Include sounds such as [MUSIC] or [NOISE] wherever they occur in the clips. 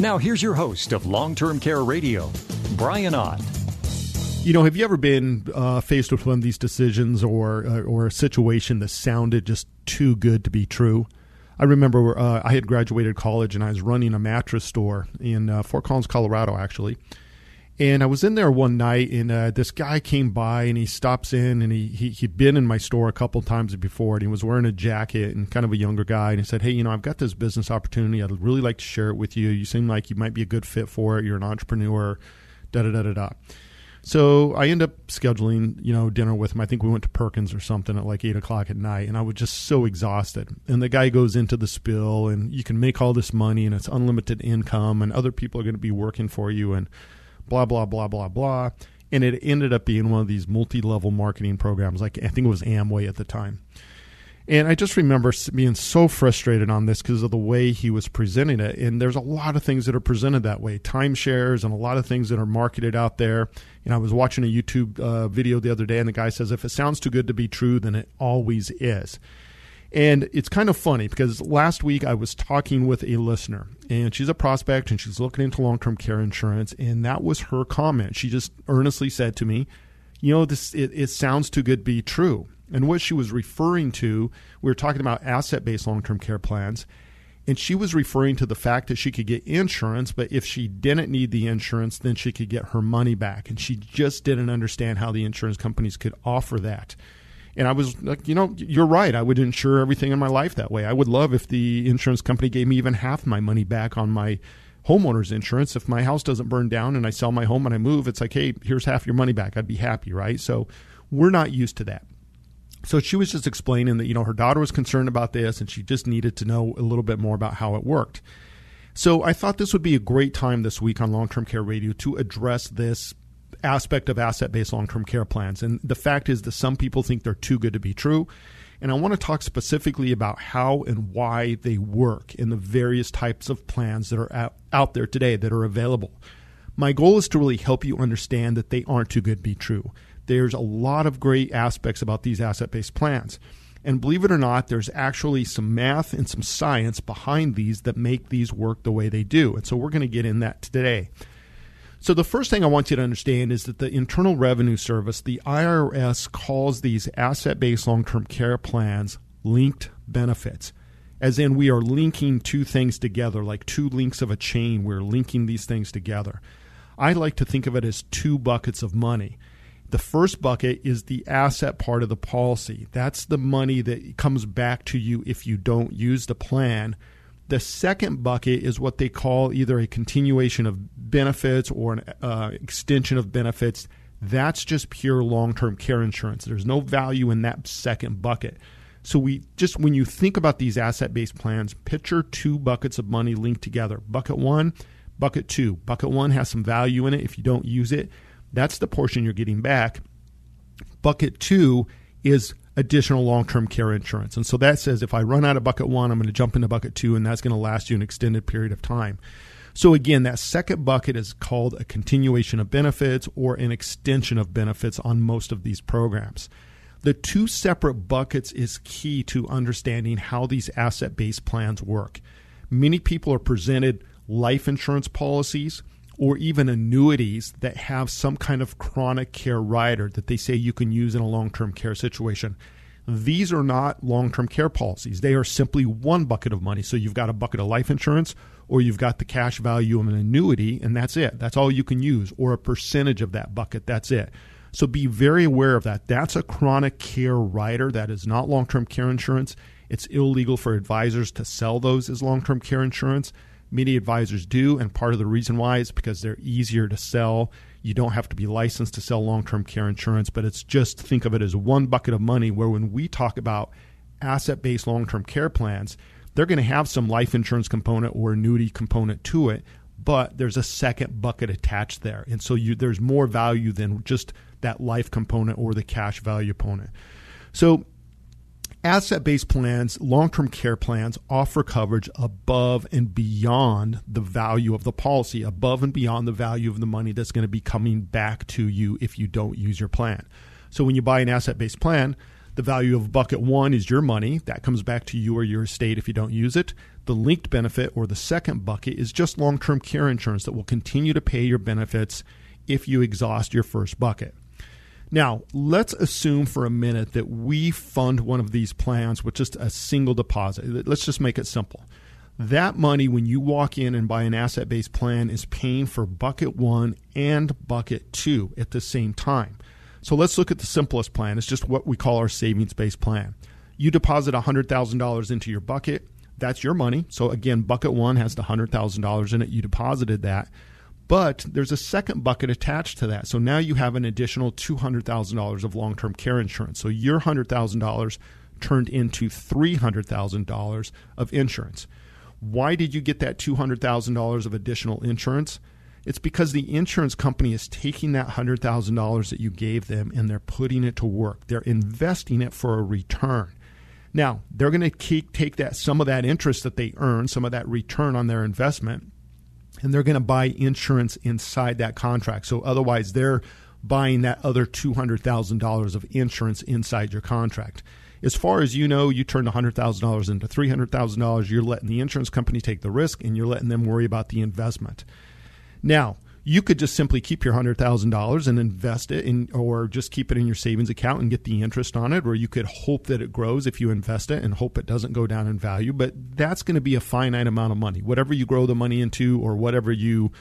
Now, here's your host of Long Term Care Radio, Brian Ott. You know, have you ever been uh, faced with one of these decisions or uh, or a situation that sounded just too good to be true? I remember uh, I had graduated college and I was running a mattress store in uh, Fort Collins, Colorado, actually. And I was in there one night, and uh, this guy came by, and he stops in, and he, he he'd been in my store a couple times before, and he was wearing a jacket and kind of a younger guy, and he said, "Hey, you know, I've got this business opportunity. I'd really like to share it with you. You seem like you might be a good fit for it. You're an entrepreneur." Da da da da da. So I end up scheduling, you know, dinner with him. I think we went to Perkins or something at like eight o'clock at night, and I was just so exhausted. And the guy goes into the spill, and you can make all this money, and it's unlimited income, and other people are going to be working for you, and blah blah blah blah blah. And it ended up being one of these multi-level marketing programs, like I think it was Amway at the time. And I just remember being so frustrated on this because of the way he was presenting it. And there's a lot of things that are presented that way timeshares and a lot of things that are marketed out there. Know, I was watching a YouTube uh, video the other day, and the guy says, if it sounds too good to be true, then it always is. And it's kind of funny because last week I was talking with a listener, and she's a prospect and she's looking into long term care insurance. And that was her comment. She just earnestly said to me, You know, this it, it sounds too good to be true. And what she was referring to, we were talking about asset based long term care plans. And she was referring to the fact that she could get insurance, but if she didn't need the insurance, then she could get her money back. And she just didn't understand how the insurance companies could offer that. And I was like, you know, you're right. I would insure everything in my life that way. I would love if the insurance company gave me even half my money back on my homeowner's insurance. If my house doesn't burn down and I sell my home and I move, it's like, hey, here's half your money back. I'd be happy, right? So we're not used to that. So she was just explaining that, you know, her daughter was concerned about this and she just needed to know a little bit more about how it worked. So I thought this would be a great time this week on Long Term Care Radio to address this aspect of asset based long term care plans. And the fact is that some people think they're too good to be true. And I want to talk specifically about how and why they work in the various types of plans that are out, out there today that are available. My goal is to really help you understand that they aren't too good to be true there's a lot of great aspects about these asset based plans. And believe it or not, there's actually some math and some science behind these that make these work the way they do. And so we're going to get in that today. So, the first thing I want you to understand is that the Internal Revenue Service, the IRS, calls these asset based long term care plans linked benefits. As in, we are linking two things together, like two links of a chain. We're linking these things together. I like to think of it as two buckets of money. The first bucket is the asset part of the policy. That's the money that comes back to you if you don't use the plan. The second bucket is what they call either a continuation of benefits or an uh, extension of benefits. That's just pure long term care insurance. There's no value in that second bucket. So we just when you think about these asset based plans, picture two buckets of money linked together. Bucket one, bucket two. Bucket one has some value in it if you don't use it. That's the portion you're getting back. Bucket two is additional long term care insurance. And so that says if I run out of bucket one, I'm going to jump into bucket two, and that's going to last you an extended period of time. So again, that second bucket is called a continuation of benefits or an extension of benefits on most of these programs. The two separate buckets is key to understanding how these asset based plans work. Many people are presented life insurance policies or even annuities that have some kind of chronic care rider that they say you can use in a long term care situation. These are not long term care policies. They are simply one bucket of money. So you've got a bucket of life insurance, or you've got the cash value of an annuity, and that's it. That's all you can use, or a percentage of that bucket. That's it. So be very aware of that. That's a chronic care rider. That is not long term care insurance. It's illegal for advisors to sell those as long term care insurance. Many advisors do, and part of the reason why is because they're easier to sell. You don't have to be licensed to sell long term care insurance, but it's just think of it as one bucket of money where when we talk about asset based long term care plans, they're going to have some life insurance component or annuity component to it, but there's a second bucket attached there. And so you, there's more value than just that life component or the cash value component. So asset based plans, long term care plans offer coverage above and beyond the value of the policy, above and beyond the value of the money that's going to be coming back to you if you don't use your plan. So when you buy an asset based plan, the value of bucket one is your money. That comes back to you or your estate if you don't use it. The linked benefit or the second bucket is just long term care insurance that will continue to pay your benefits if you exhaust your first bucket. Now, let's assume for a minute that we fund one of these plans with just a single deposit. Let's just make it simple. That money, when you walk in and buy an asset based plan, is paying for bucket one and bucket two at the same time. So let's look at the simplest plan. It's just what we call our savings based plan. You deposit $100,000 into your bucket. That's your money. So again, bucket one has the $100,000 in it. You deposited that. But there's a second bucket attached to that. So now you have an additional $200,000 of long term care insurance. So your $100,000 turned into $300,000 of insurance. Why did you get that $200,000 of additional insurance? It's because the insurance company is taking that $100,000 that you gave them and they're putting it to work. They're investing it for a return. Now, they're going to take that some of that interest that they earn, some of that return on their investment, and they're going to buy insurance inside that contract. So otherwise, they're buying that other $200,000 of insurance inside your contract. As far as you know, you turned $100,000 into $300,000. You're letting the insurance company take the risk and you're letting them worry about the investment. Now, you could just simply keep your hundred thousand dollars and invest it in, or just keep it in your savings account and get the interest on it, or you could hope that it grows if you invest it and hope it doesn't go down in value. But that's going to be a finite amount of money. Whatever you grow the money into, or whatever you,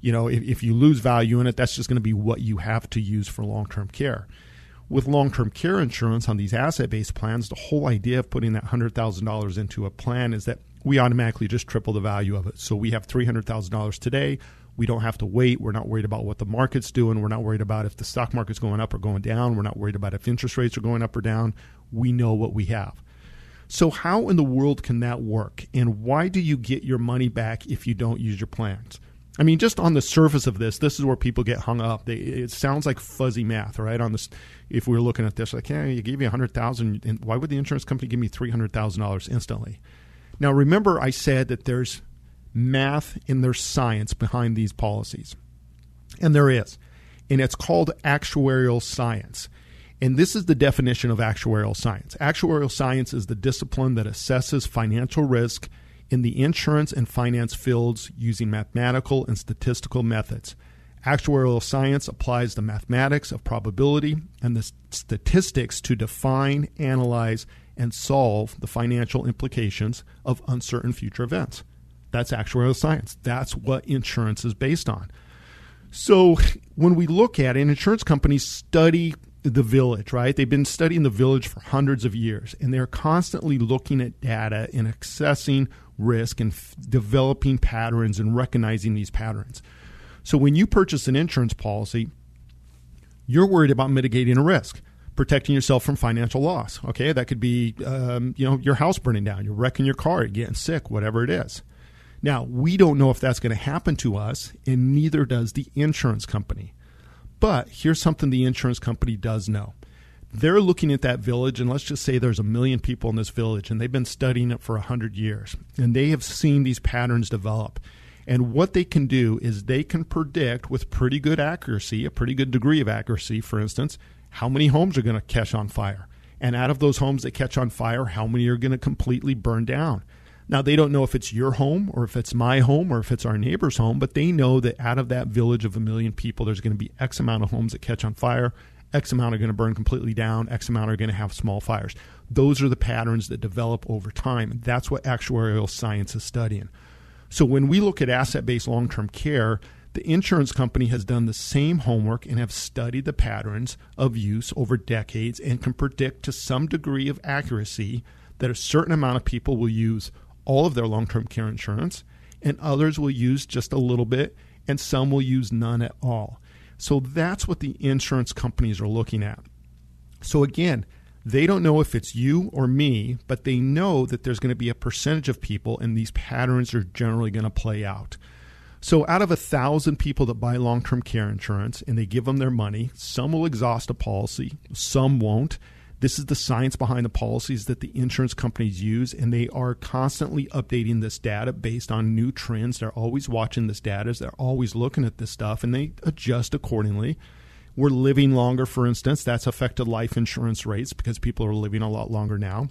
you know, if, if you lose value in it, that's just going to be what you have to use for long term care. With long term care insurance on these asset based plans, the whole idea of putting that hundred thousand dollars into a plan is that we automatically just triple the value of it. So we have three hundred thousand dollars today we don't have to wait. We're not worried about what the market's doing. We're not worried about if the stock market's going up or going down. We're not worried about if interest rates are going up or down. We know what we have. So, how in the world can that work? And why do you get your money back if you don't use your plans? I mean, just on the surface of this, this is where people get hung up. They, it sounds like fuzzy math, right? On this, if we are looking at this, like, yeah, you gave me a hundred thousand, and why would the insurance company give me three hundred thousand dollars instantly? Now, remember, I said that there's math and there's science behind these policies. And there is. And it's called actuarial science. And this is the definition of actuarial science. Actuarial science is the discipline that assesses financial risk in the insurance and finance fields using mathematical and statistical methods. Actuarial science applies the mathematics of probability and the statistics to define, analyze, and solve the financial implications of uncertain future events. That's actuarial science. That's what insurance is based on. So when we look at it, insurance companies study the village, right? They've been studying the village for hundreds of years, and they're constantly looking at data and assessing risk and f- developing patterns and recognizing these patterns. So when you purchase an insurance policy, you're worried about mitigating a risk, protecting yourself from financial loss. Okay, that could be, um, you know, your house burning down, you're wrecking your car, you're getting sick, whatever it is. Now, we don't know if that's going to happen to us, and neither does the insurance company. But here's something the insurance company does know. They're looking at that village, and let's just say there's a million people in this village, and they've been studying it for 100 years, and they have seen these patterns develop. And what they can do is they can predict with pretty good accuracy, a pretty good degree of accuracy, for instance, how many homes are going to catch on fire. And out of those homes that catch on fire, how many are going to completely burn down? Now, they don't know if it's your home or if it's my home or if it's our neighbor's home, but they know that out of that village of a million people, there's going to be X amount of homes that catch on fire, X amount are going to burn completely down, X amount are going to have small fires. Those are the patterns that develop over time. That's what actuarial science is studying. So when we look at asset based long term care, the insurance company has done the same homework and have studied the patterns of use over decades and can predict to some degree of accuracy that a certain amount of people will use all of their long term care insurance, and others will use just a little bit, and some will use none at all. So that's what the insurance companies are looking at. So again, they don't know if it's you or me, but they know that there's going to be a percentage of people, and these patterns are generally going to play out. So, out of a thousand people that buy long term care insurance and they give them their money, some will exhaust a policy, some won't. This is the science behind the policies that the insurance companies use, and they are constantly updating this data based on new trends. They're always watching this data, they're always looking at this stuff, and they adjust accordingly. We're living longer, for instance. That's affected life insurance rates because people are living a lot longer now.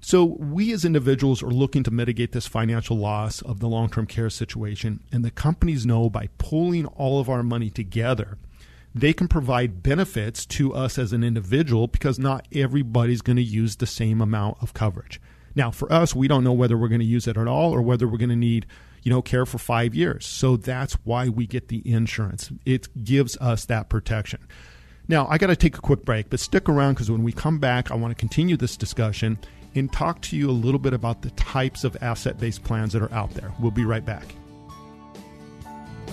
So, we as individuals are looking to mitigate this financial loss of the long term care situation, and the companies know by pulling all of our money together they can provide benefits to us as an individual because not everybody's going to use the same amount of coverage. Now, for us, we don't know whether we're going to use it at all or whether we're going to need, you know, care for 5 years. So that's why we get the insurance. It gives us that protection. Now, I got to take a quick break, but stick around because when we come back, I want to continue this discussion and talk to you a little bit about the types of asset based plans that are out there. We'll be right back.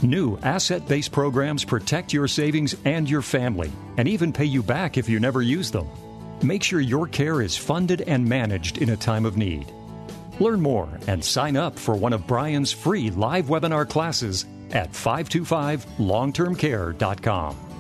New asset based programs protect your savings and your family, and even pay you back if you never use them. Make sure your care is funded and managed in a time of need. Learn more and sign up for one of Brian's free live webinar classes at 525longtermcare.com.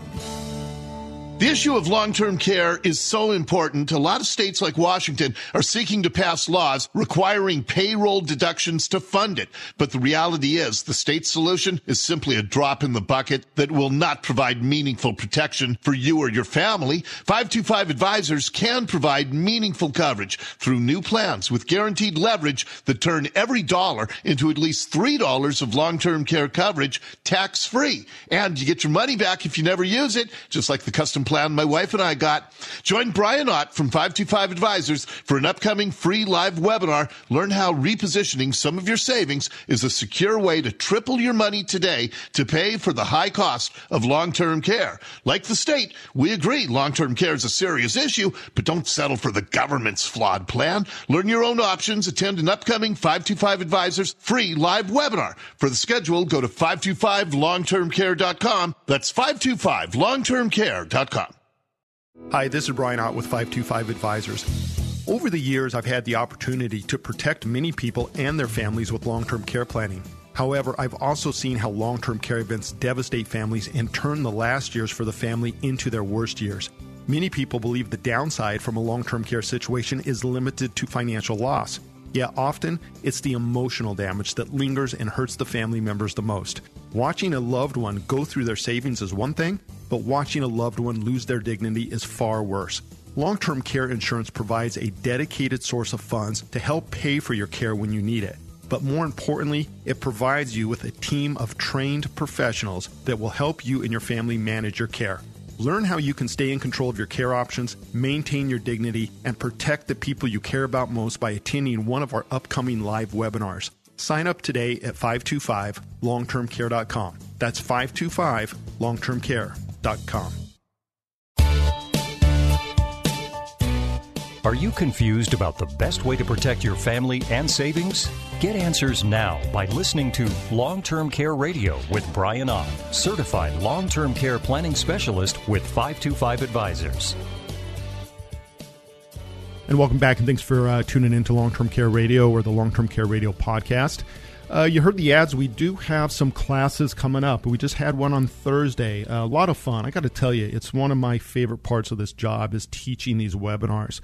The issue of long-term care is so important. A lot of states like Washington are seeking to pass laws requiring payroll deductions to fund it. But the reality is the state solution is simply a drop in the bucket that will not provide meaningful protection for you or your family. 525 advisors can provide meaningful coverage through new plans with guaranteed leverage that turn every dollar into at least $3 of long-term care coverage tax free. And you get your money back if you never use it, just like the custom plan my wife and I got. Join Brian Ott from 525 Advisors for an upcoming free live webinar. Learn how repositioning some of your savings is a secure way to triple your money today to pay for the high cost of long-term care. Like the state, we agree long-term care is a serious issue, but don't settle for the government's flawed plan. Learn your own options. Attend an upcoming 525 Advisors free live webinar. For the schedule, go to 525longtermcare.com. That's 525longtermcare.com. Hi, this is Brian Ott with 525 Advisors. Over the years, I've had the opportunity to protect many people and their families with long term care planning. However, I've also seen how long term care events devastate families and turn the last years for the family into their worst years. Many people believe the downside from a long term care situation is limited to financial loss. Yet often, it's the emotional damage that lingers and hurts the family members the most. Watching a loved one go through their savings is one thing, but watching a loved one lose their dignity is far worse. Long term care insurance provides a dedicated source of funds to help pay for your care when you need it. But more importantly, it provides you with a team of trained professionals that will help you and your family manage your care. Learn how you can stay in control of your care options, maintain your dignity, and protect the people you care about most by attending one of our upcoming live webinars. Sign up today at 525longtermcare.com. That's 525longtermcare.com. Are you confused about the best way to protect your family and savings? Get answers now by listening to Long Term Care Radio with Brian Ott, certified long term care planning specialist with 525 Advisors. And welcome back, and thanks for uh, tuning in to Long Term Care Radio or the Long Term Care Radio podcast. Uh, you heard the ads. We do have some classes coming up. We just had one on Thursday. Uh, a lot of fun. I got to tell you, it's one of my favorite parts of this job is teaching these webinars.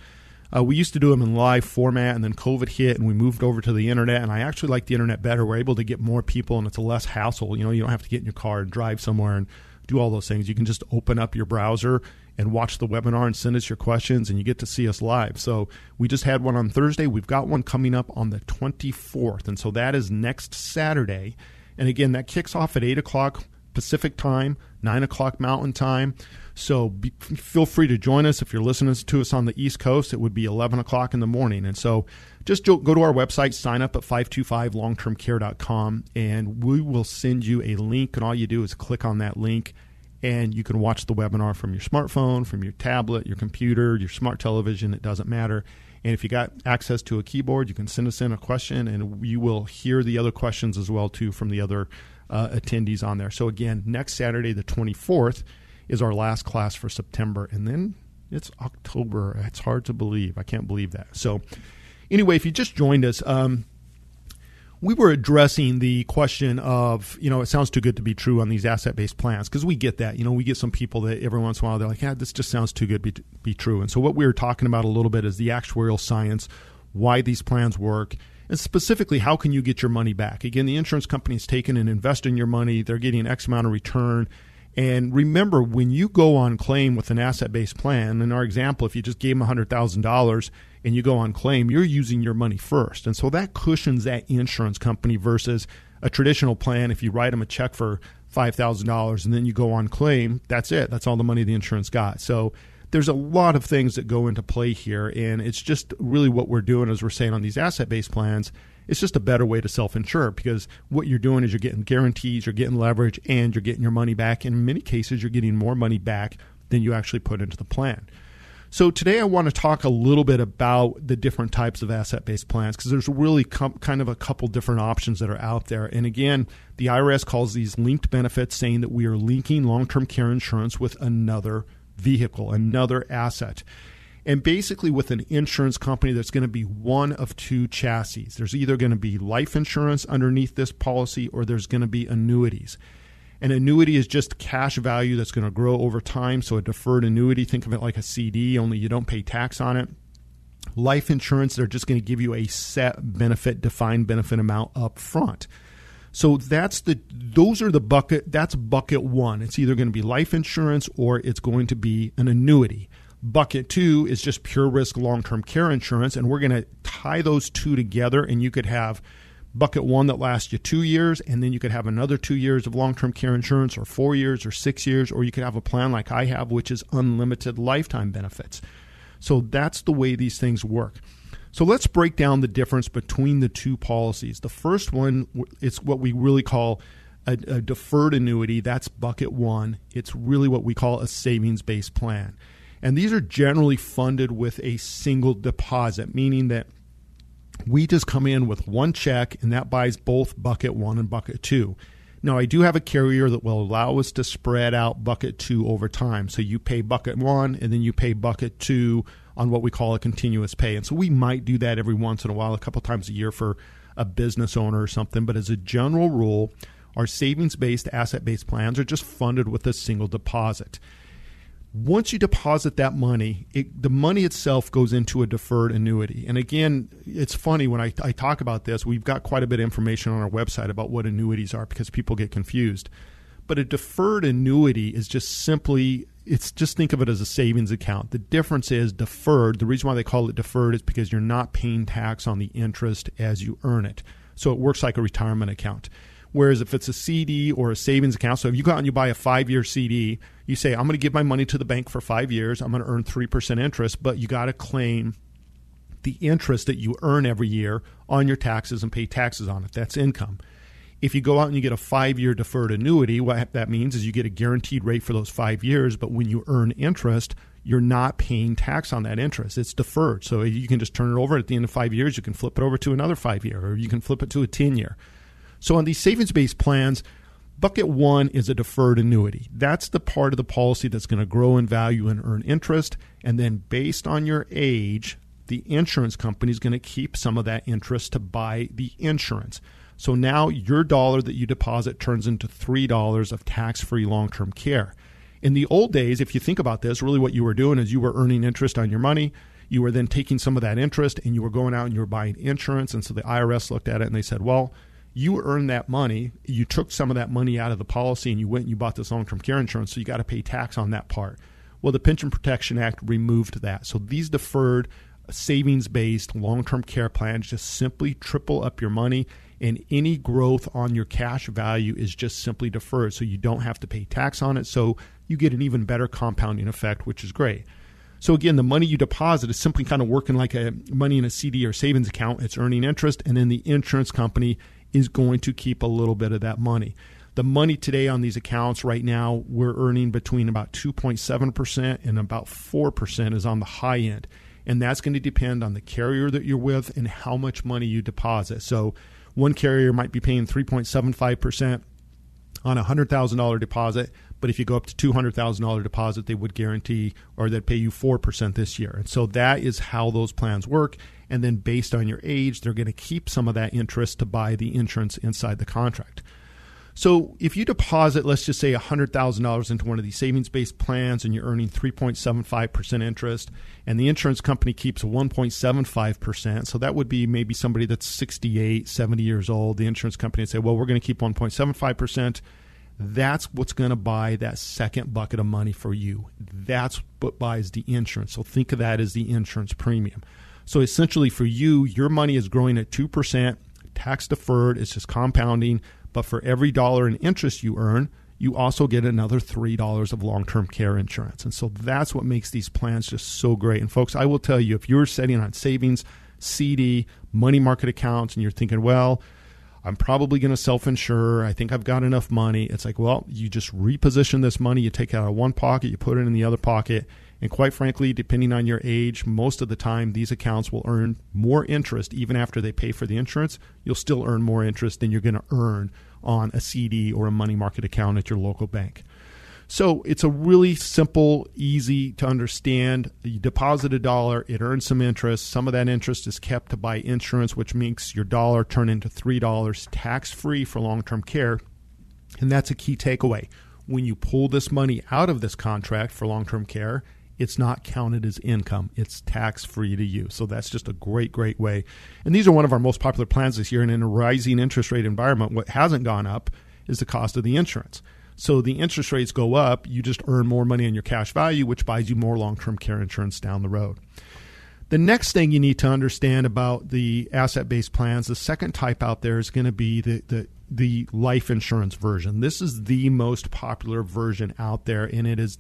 Uh, we used to do them in live format, and then COVID hit, and we moved over to the internet. And I actually like the internet better. We're able to get more people, and it's a less hassle. You know, you don't have to get in your car and drive somewhere and do all those things. You can just open up your browser and watch the webinar and send us your questions, and you get to see us live. So we just had one on Thursday. We've got one coming up on the 24th, and so that is next Saturday. And again, that kicks off at 8 o'clock Pacific time, 9 o'clock Mountain time. So be, feel free to join us. If you're listening to us on the East Coast, it would be 11 o'clock in the morning. And so just go to our website, sign up at 525longtermcare.com, and we will send you a link. And all you do is click on that link, and you can watch the webinar from your smartphone, from your tablet, your computer, your smart television. It doesn't matter. And if you got access to a keyboard, you can send us in a question, and you will hear the other questions as well too from the other uh, attendees on there. So again, next Saturday, the 24th is our last class for September, and then it's October. It's hard to believe. I can't believe that. So, anyway, if you just joined us, um, we were addressing the question of, you know, it sounds too good to be true on these asset based plans because we get that. You know, we get some people that every once in a while they're like, yeah, this just sounds too good to be, be true. And so, what we were talking about a little bit is the actuarial science, why these plans work, and specifically, how can you get your money back? Again, the insurance company is taking and investing your money, they're getting X amount of return. And remember, when you go on claim with an asset based plan, in our example, if you just gave them $100,000 and you go on claim, you're using your money first. And so that cushions that insurance company versus a traditional plan. If you write them a check for $5,000 and then you go on claim, that's it. That's all the money the insurance got. So there's a lot of things that go into play here. And it's just really what we're doing, as we're saying on these asset based plans. It's just a better way to self insure because what you're doing is you're getting guarantees, you're getting leverage, and you're getting your money back. In many cases, you're getting more money back than you actually put into the plan. So today I want to talk a little bit about the different types of asset-based plans because there's really com- kind of a couple different options that are out there. And again, the IRS calls these linked benefits, saying that we are linking long-term care insurance with another vehicle, another asset. And basically, with an insurance company, that's going to be one of two chassis. There's either going to be life insurance underneath this policy, or there's going to be annuities. An annuity is just cash value that's going to grow over time. So a deferred annuity, think of it like a CD, only you don't pay tax on it. Life insurance, they're just going to give you a set benefit, defined benefit amount up front. So that's the those are the bucket that's bucket 1. It's either going to be life insurance or it's going to be an annuity. Bucket 2 is just pure risk long-term care insurance and we're going to tie those two together and you could have bucket one that lasts you two years, and then you could have another two years of long term care insurance, or four years, or six years, or you could have a plan like I have, which is unlimited lifetime benefits. So that's the way these things work. So let's break down the difference between the two policies. The first one is what we really call a, a deferred annuity. That's bucket one. It's really what we call a savings based plan. And these are generally funded with a single deposit, meaning that we just come in with one check and that buys both bucket one and bucket two. Now, I do have a carrier that will allow us to spread out bucket two over time. So you pay bucket one and then you pay bucket two on what we call a continuous pay. And so we might do that every once in a while, a couple times a year for a business owner or something. But as a general rule, our savings based, asset based plans are just funded with a single deposit once you deposit that money, it, the money itself goes into a deferred annuity. And again, it's funny when I, I, talk about this, we've got quite a bit of information on our website about what annuities are because people get confused. But a deferred annuity is just simply, it's just think of it as a savings account. The difference is deferred. The reason why they call it deferred is because you're not paying tax on the interest as you earn it. So it works like a retirement account. Whereas if it's a CD or a savings account, so if you go out and you buy a five year CD, you say, I'm going to give my money to the bank for five years, I'm going to earn 3% interest, but you got to claim the interest that you earn every year on your taxes and pay taxes on it. That's income. If you go out and you get a five year deferred annuity, what that means is you get a guaranteed rate for those five years, but when you earn interest, you're not paying tax on that interest. It's deferred. So you can just turn it over at the end of five years, you can flip it over to another five year, or you can flip it to a 10 year. So on these savings based plans, bucket one is a deferred annuity. That's the part of the policy that's going to grow in value and earn interest. And then based on your age, the insurance company is going to keep some of that interest to buy the insurance. So now your dollar that you deposit turns into $3 of tax free long term care. In the old days, if you think about this, really what you were doing is you were earning interest on your money. You were then taking some of that interest and you were going out and you were buying insurance. And so the IRS looked at it and they said, well, you earned that money. You took some of that money out of the policy and you went and you bought this long term care insurance, so you got to pay tax on that part. Well, the Pension Protection Act removed that. So these deferred, savings based long term care plans just simply triple up your money, and any growth on your cash value is just simply deferred. So you don't have to pay tax on it. So you get an even better compounding effect, which is great. So again, the money you deposit is simply kind of working like a money in a CD or savings account. It's earning interest, and then the insurance company is going to keep a little bit of that money. The money today on these accounts right now, we're earning between about 2.7% and about 4% is on the high end. And that's going to depend on the carrier that you're with and how much money you deposit. So one carrier might be paying 3.75%. on a $100,000 deposit. But if you go up to $200,000 deposit, they would guarantee or they'd pay you 4% this year. And so that is how those plans work. And then based on your age, they're going to keep some of that interest to buy the insurance inside the contract. So if you deposit, let's just say $100,000 into one of these savings based plans and you're earning 3.75% interest, and the insurance company keeps 1.75%, so that would be maybe somebody that's 68, 70 years old. The insurance company would say, well, we're going to keep 1.75%. That's what's going to buy that second bucket of money for you. That's what buys the insurance. So think of that as the insurance premium. So essentially, for you, your money is growing at 2%, tax deferred, it's just compounding but for every dollar in interest you earn, you also get another $3 of long term care insurance. And so that's what makes these plans just so great. And folks, I will tell you if you're setting on savings, CD, money market accounts, and you're thinking, well, I'm probably going to self insure. I think I've got enough money. It's like, well, you just reposition this money. You take it out of one pocket, you put it in the other pocket. And quite frankly, depending on your age, most of the time these accounts will earn more interest even after they pay for the insurance. You'll still earn more interest than you're going to earn on a CD or a money market account at your local bank. So it's a really simple, easy to understand. You deposit a dollar, it earns some interest. Some of that interest is kept to buy insurance, which makes your dollar turn into $3 tax free for long term care. And that's a key takeaway. When you pull this money out of this contract for long term care, it's not counted as income. It's tax free to you. So that's just a great, great way. And these are one of our most popular plans this year. And in a rising interest rate environment, what hasn't gone up is the cost of the insurance. So the interest rates go up, you just earn more money on your cash value, which buys you more long term care insurance down the road. The next thing you need to understand about the asset based plans, the second type out there is going to be the, the, the life insurance version. This is the most popular version out there, and it is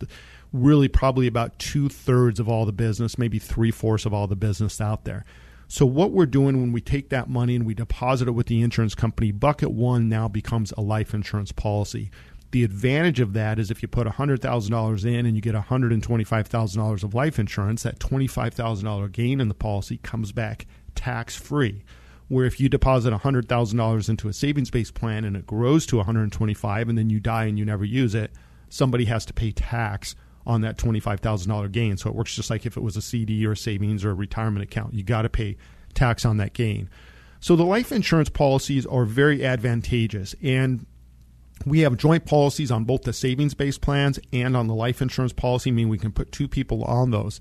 really probably about two thirds of all the business, maybe three fourths of all the business out there. So, what we're doing when we take that money and we deposit it with the insurance company, bucket one now becomes a life insurance policy. The advantage of that is if you put $100,000 in and you get $125,000 of life insurance, that $25,000 gain in the policy comes back tax free. Where if you deposit $100,000 into a savings based plan and it grows to 125 and then you die and you never use it, somebody has to pay tax on that $25,000 gain. So it works just like if it was a CD or a savings or a retirement account. You got to pay tax on that gain. So the life insurance policies are very advantageous. And we have joint policies on both the savings based plans and on the life insurance policy, meaning we can put two people on those.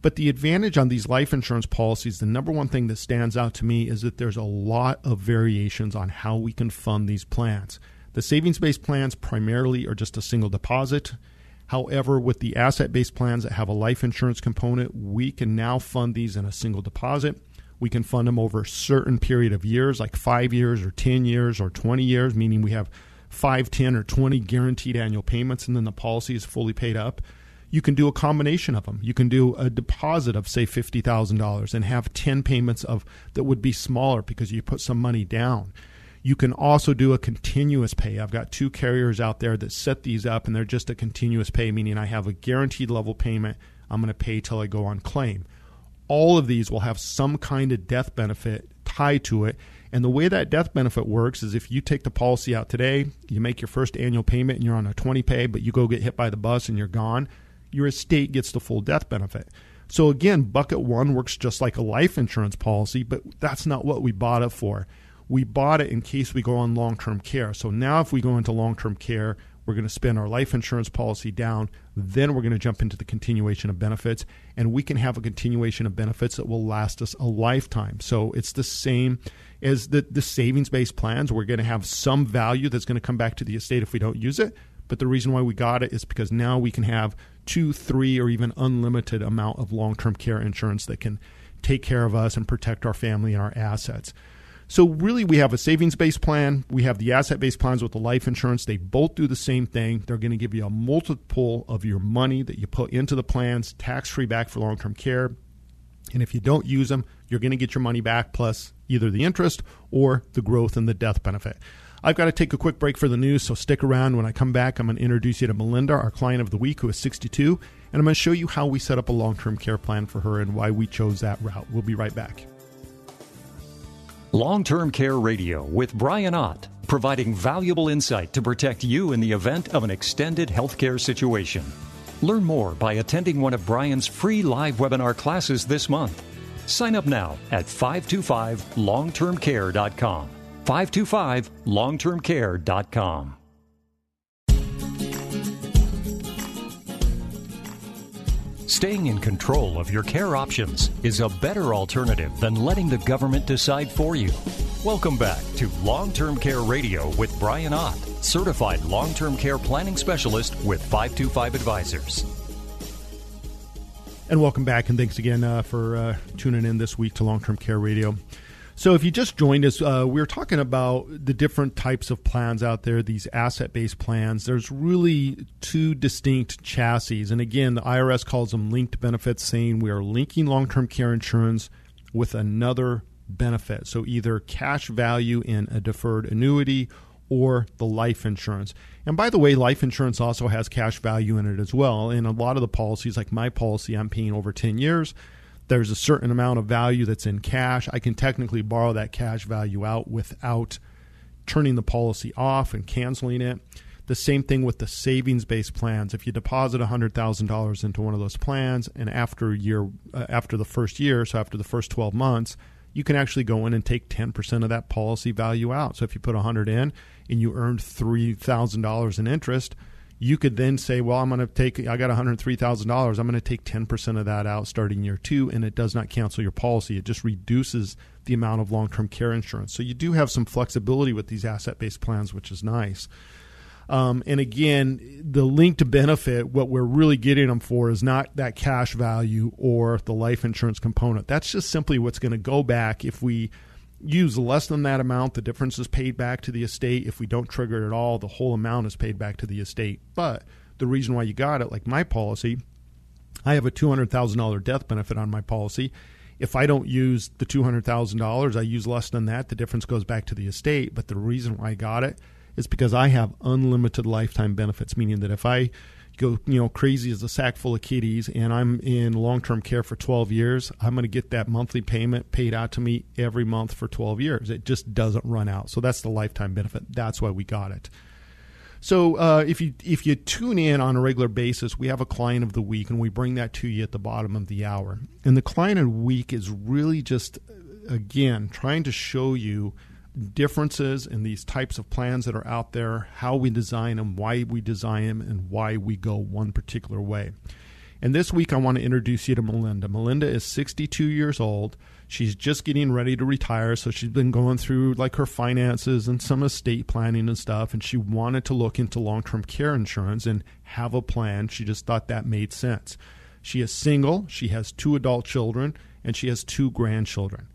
But the advantage on these life insurance policies, the number one thing that stands out to me is that there's a lot of variations on how we can fund these plans. The savings based plans primarily are just a single deposit. However, with the asset based plans that have a life insurance component, we can now fund these in a single deposit. We can fund them over a certain period of years, like five years or 10 years or 20 years, meaning we have five, 10, or 20 guaranteed annual payments, and then the policy is fully paid up. You can do a combination of them. You can do a deposit of, say, $50,000 and have 10 payments of that would be smaller because you put some money down. You can also do a continuous pay. I've got two carriers out there that set these up, and they're just a continuous pay, meaning I have a guaranteed level payment. I'm going to pay till I go on claim. All of these will have some kind of death benefit tied to it. And the way that death benefit works is if you take the policy out today, you make your first annual payment and you're on a 20 pay, but you go get hit by the bus and you're gone, your estate gets the full death benefit. So again, bucket one works just like a life insurance policy, but that's not what we bought it for we bought it in case we go on long term care. So now, if we go into long term care, we're going to spend our life insurance policy down. Then we're going to jump into the continuation of benefits, and we can have a continuation of benefits that will last us a lifetime. So it's the same as the, the savings based plans. We're going to have some value that's going to come back to the estate if we don't use it. But the reason why we got it is because now we can have two, three, or even unlimited amount of long term care insurance that can take care of us and protect our family and our assets. So really, we have a savings-based plan. We have the asset-based plans with the life insurance. They both do the same thing. They're going to give you a multiple of your money that you put into the plans, tax-free back for long-term care. And if you don't use them, you're going to get your money back plus either the interest or the growth and the death benefit. I've got to take a quick break for the news, so stick around. When I come back, I'm going to introduce you to Melinda, our client of the week, who is 62, and I'm going to show you how we set up a long term care plan for her and why we chose that route. We'll be right back. Long Term Care Radio with Brian Ott. providing valuable insight to protect you in the event of an extended healthcare situation. Learn more by attending one of Brian's free live webinar classes this month. Sign up now at 525longtermcare.com. 525longtermcare.com. Staying in control of your care options is a better alternative than letting the government decide for you. Welcome back to Long Term Care Radio with Brian Ott, certified long term care planning specialist with 525 Advisors. And welcome back, and thanks again uh, for uh, tuning in this week to Long Term Care Radio. So, if you just joined us, uh, we are talking about the different types of plans out there, these asset based plans. There's really two distinct chassis. And again, the IRS calls them linked benefits, saying we are linking long term care insurance with another benefit. So, either cash value in a deferred annuity or the life insurance. And by the way, life insurance also has cash value in it as well. In a lot of the policies, like my policy, I'm paying over 10 years there's a certain amount of value that's in cash. I can technically borrow that cash value out without turning the policy off and canceling it. The same thing with the savings based plans. If you deposit $100,000 into one of those plans and after year uh, after the first year, so after the first 12 months, you can actually go in and take 10% of that policy value out. So if you put 100 in and you earned $3,000 in interest, you could then say, well, I'm going to take, I got $103,000. I'm going to take 10% of that out starting year two, and it does not cancel your policy. It just reduces the amount of long term care insurance. So you do have some flexibility with these asset based plans, which is nice. Um, and again, the link to benefit, what we're really getting them for is not that cash value or the life insurance component. That's just simply what's going to go back if we use less than that amount, the difference is paid back to the estate. If we don't trigger it at all, the whole amount is paid back to the estate. But the reason why you got it, like my policy, I have a $200,000 death benefit on my policy. If I don't use the $200,000, I use less than that, the difference goes back to the estate. But the reason why I got it is because I have unlimited lifetime benefits, meaning that if I go you know crazy as a sack full of kitties and I'm in long-term care for 12 years, I'm going to get that monthly payment paid out to me every month for 12 years. It just doesn't run out. So that's the lifetime benefit. That's why we got it. So uh, if you if you tune in on a regular basis, we have a client of the week, and we bring that to you at the bottom of the hour. And the client of the week is really just again trying to show you differences in these types of plans that are out there, how we design them, why we design them, and why we go one particular way. And this week, I want to introduce you to Melinda. Melinda is 62 years old. She's just getting ready to retire, so she's been going through like her finances and some estate planning and stuff. And she wanted to look into long term care insurance and have a plan. She just thought that made sense. She is single, she has two adult children, and she has two grandchildren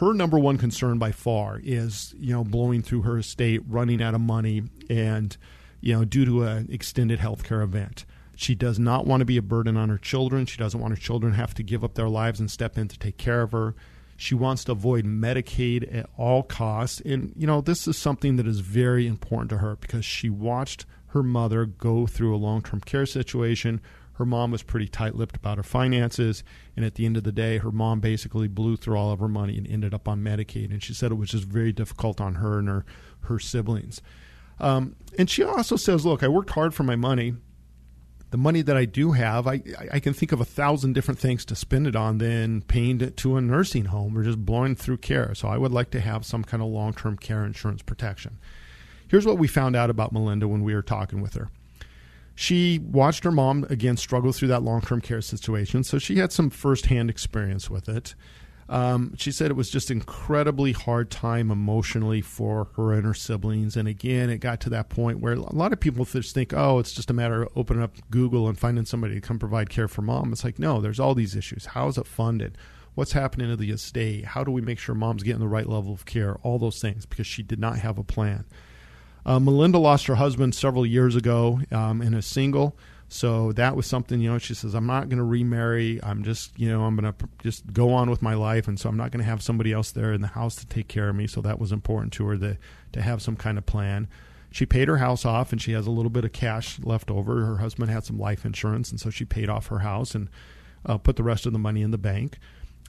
her number one concern by far is you know blowing through her estate, running out of money, and you know due to an extended healthcare event. She does not want to be a burden on her children. She doesn't want her children to have to give up their lives and step in to take care of her. She wants to avoid Medicaid at all costs. And, you know, this is something that is very important to her because she watched her mother go through a long term care situation her mom was pretty tight lipped about her finances. And at the end of the day, her mom basically blew through all of her money and ended up on Medicaid. And she said it was just very difficult on her and her, her siblings. Um, and she also says, Look, I worked hard for my money. The money that I do have, I, I can think of a thousand different things to spend it on than paying it to a nursing home or just blowing through care. So I would like to have some kind of long term care insurance protection. Here's what we found out about Melinda when we were talking with her she watched her mom again struggle through that long term care situation, so she had some firsthand experience with it. Um, she said it was just incredibly hard time emotionally for her and her siblings. And again, it got to that point where a lot of people just think, oh, it's just a matter of opening up Google and finding somebody to come provide care for mom. It's like, no, there's all these issues. How is it funded? What's happening to the estate? How do we make sure mom's getting the right level of care? All those things because she did not have a plan. Uh, Melinda lost her husband several years ago um, and is single. So that was something, you know, she says, I'm not going to remarry. I'm just, you know, I'm going to just go on with my life. And so I'm not going to have somebody else there in the house to take care of me. So that was important to her to, to have some kind of plan. She paid her house off and she has a little bit of cash left over. Her husband had some life insurance. And so she paid off her house and uh, put the rest of the money in the bank.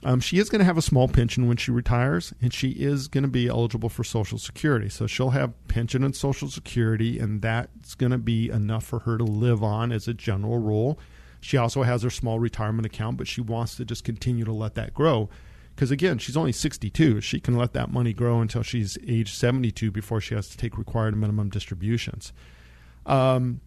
Um, she is going to have a small pension when she retires, and she is going to be eligible for Social Security. So she'll have pension and Social Security, and that's going to be enough for her to live on as a general rule. She also has her small retirement account, but she wants to just continue to let that grow. Because again, she's only 62. She can let that money grow until she's age 72 before she has to take required minimum distributions. Um,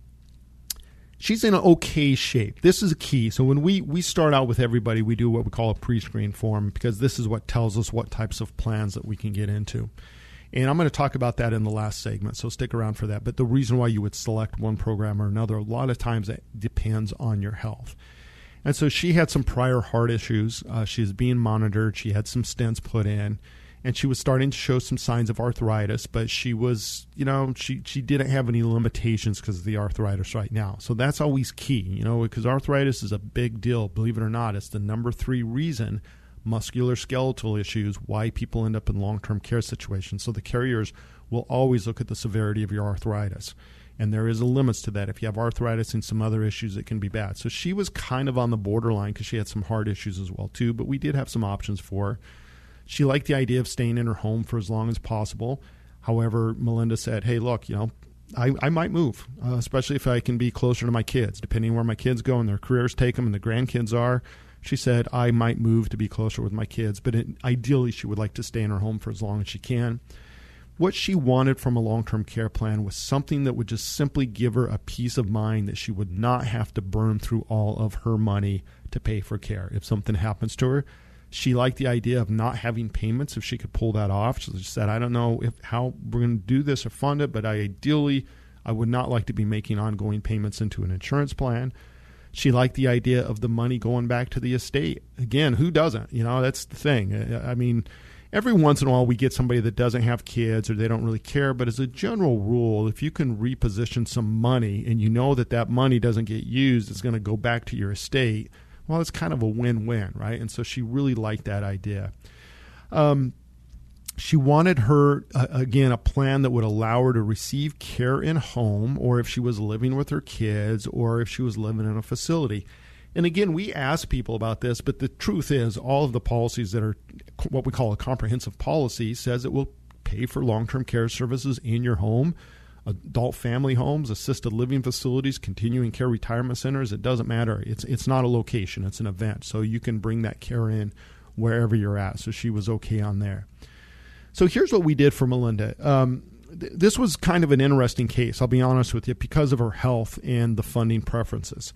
she's in an okay shape. This is a key. So when we we start out with everybody, we do what we call a pre-screen form because this is what tells us what types of plans that we can get into. And I'm going to talk about that in the last segment, so stick around for that. But the reason why you would select one program or another, a lot of times it depends on your health. And so she had some prior heart issues. Uh, she was being monitored. She had some stents put in and she was starting to show some signs of arthritis, but she was, you know, she, she didn't have any limitations because of the arthritis right now. So that's always key, you know, because arthritis is a big deal. Believe it or not, it's the number three reason musculoskeletal issues why people end up in long-term care situations. So the carriers will always look at the severity of your arthritis. And there is a limits to that. If you have arthritis and some other issues, it can be bad. So she was kind of on the borderline because she had some heart issues as well too. But we did have some options for her. She liked the idea of staying in her home for as long as possible. However, Melinda said, "Hey, look, you know, I, I might move, uh, especially if I can be closer to my kids, depending where my kids go and their careers take them and the grandkids are." She said, "I might move to be closer with my kids, but it, ideally, she would like to stay in her home for as long as she can." What she wanted from a long term care plan was something that would just simply give her a peace of mind that she would not have to burn through all of her money to pay for care. If something happens to her, she liked the idea of not having payments if she could pull that off. So she said, I don't know if how we're going to do this or fund it, but I ideally I would not like to be making ongoing payments into an insurance plan. She liked the idea of the money going back to the estate. Again, who doesn't? You know, that's the thing. I mean, every once in a while we get somebody that doesn't have kids or they don't really care, but as a general rule, if you can reposition some money and you know that that money doesn't get used, it's going to go back to your estate – well, it's kind of a win win, right? And so she really liked that idea. Um, she wanted her, uh, again, a plan that would allow her to receive care in home or if she was living with her kids or if she was living in a facility. And again, we ask people about this, but the truth is, all of the policies that are what we call a comprehensive policy says it will pay for long term care services in your home adult family homes, assisted living facilities, continuing care retirement centers. It doesn't matter. It's it's not a location. It's an event. So you can bring that care in wherever you're at. So she was okay on there. So here's what we did for Melinda. Um, th- this was kind of an interesting case. I'll be honest with you because of her health and the funding preferences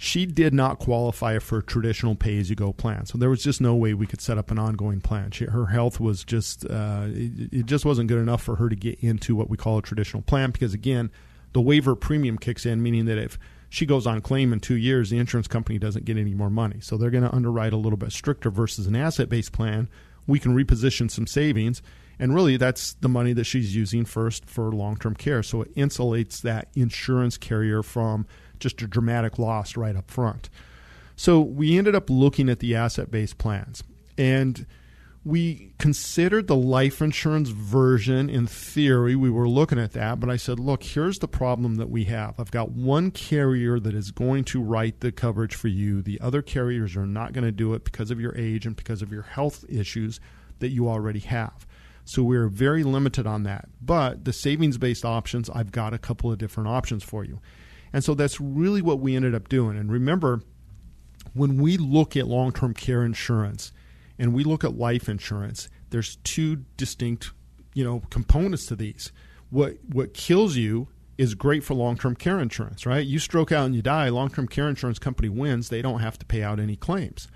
she did not qualify for a traditional pay as you go plan. So there was just no way we could set up an ongoing plan. She, her health was just, uh, it, it, just wasn't good enough for her to get into what we call a traditional plan because, again, the waiver premium kicks in, meaning that if she goes on claim in two years, the insurance company doesn't get any more money. So they're going to underwrite a little bit stricter versus an asset based plan. We can reposition some savings. And really, that's the money that she's using first for long term care. So it insulates that insurance carrier from just a dramatic loss right up front. So we ended up looking at the asset based plans and we considered the life insurance version in theory. We were looking at that, but I said, look, here's the problem that we have. I've got one carrier that is going to write the coverage for you. The other carriers are not going to do it because of your age and because of your health issues that you already have. So we're very limited on that. But the savings based options, I've got a couple of different options for you. And so that's really what we ended up doing. And remember, when we look at long term care insurance and we look at life insurance, there's two distinct, you know, components to these. What what kills you is great for long term care insurance, right? You stroke out and you die, long term care insurance company wins, they don't have to pay out any claims.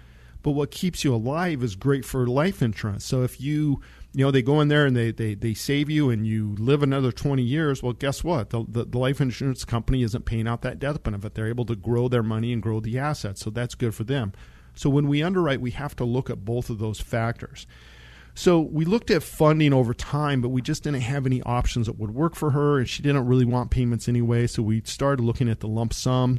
But what keeps you alive is great for life insurance. So if you you know they go in there and they, they, they save you and you live another 20 years. Well guess what? The, the, the, life insurance company isn't paying out that death benefit. They're able to grow their money and grow the assets. So that's good for them. So when we underwrite we have to look at both of those factors. So we looked at funding over time but we just didn't have any options that would work for her and she didn't really want payments anyway. So we started looking at the lump sum